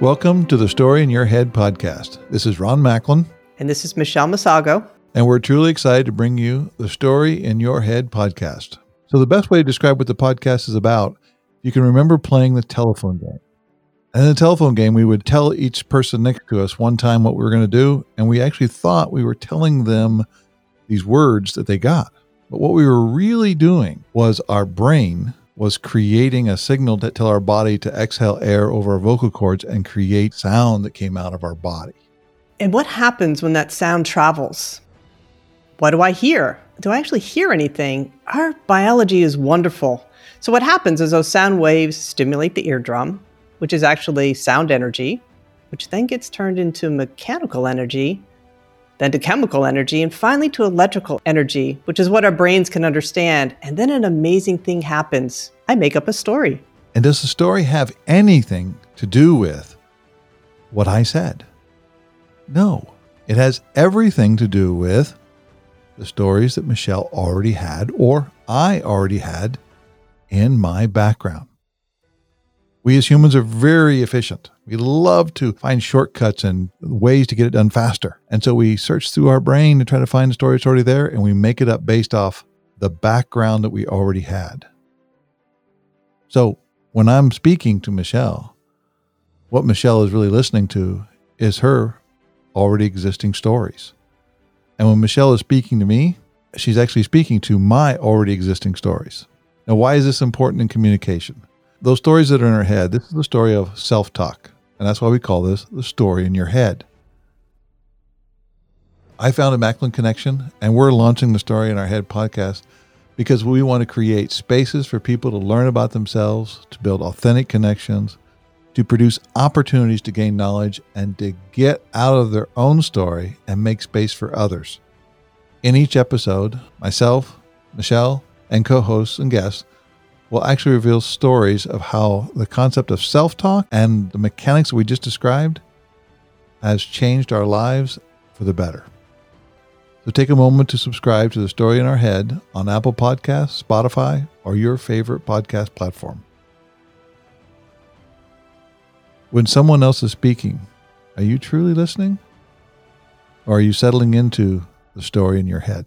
Welcome to the Story in Your Head podcast. This is Ron Macklin, And this is Michelle Mosolgo. and we're truly excited to bring you the Story in Your Head podcast. So, the best way to describe what the podcast is about, you can remember playing the telephone game. And in the telephone game, we would tell each person next to us one time what we were going to do, and we actually thought we were telling them these words that they got. But what we were really doing was our brain was creating a signal to tell our body to exhale air over our vocal cords and create sound that came out of our body. And what happens when that sound travels? What do I hear? Do I actually hear anything? Our biology is wonderful. So, what happens is those sound waves stimulate the eardrum, which is actually sound energy, which then gets turned into mechanical energy, then to chemical energy, and finally to electrical energy, which is what our brains can understand. And then an amazing thing happens. I make up a story. And does the story have anything to do with what I said? No. It has everything to do with the stories that Michelle already had or I already had in my background. We as humans are very efficient. We love to find shortcuts and ways to get it done faster. And so we search through our brain to try to find the story that's already there and we make it up based off the background that we already had. So when I'm speaking to Michelle, what Michelle is really listening to is her already existing stories. And when Michelle is speaking to me, she's actually speaking to my already existing stories. Now, why is this important in communication? Those stories that are in our head, this is the story of self talk. And that's why we call this the story in your head. I found a Macklin connection, and we're launching the Story in Our Head podcast because we want to create spaces for people to learn about themselves, to build authentic connections, to produce opportunities to gain knowledge, and to get out of their own story and make space for others. In each episode, myself, Michelle, and co hosts and guests will actually reveal stories of how the concept of self talk and the mechanics we just described has changed our lives for the better. So take a moment to subscribe to The Story in Our Head on Apple Podcasts, Spotify, or your favorite podcast platform. When someone else is speaking, are you truly listening? Or are you settling into the story in your head?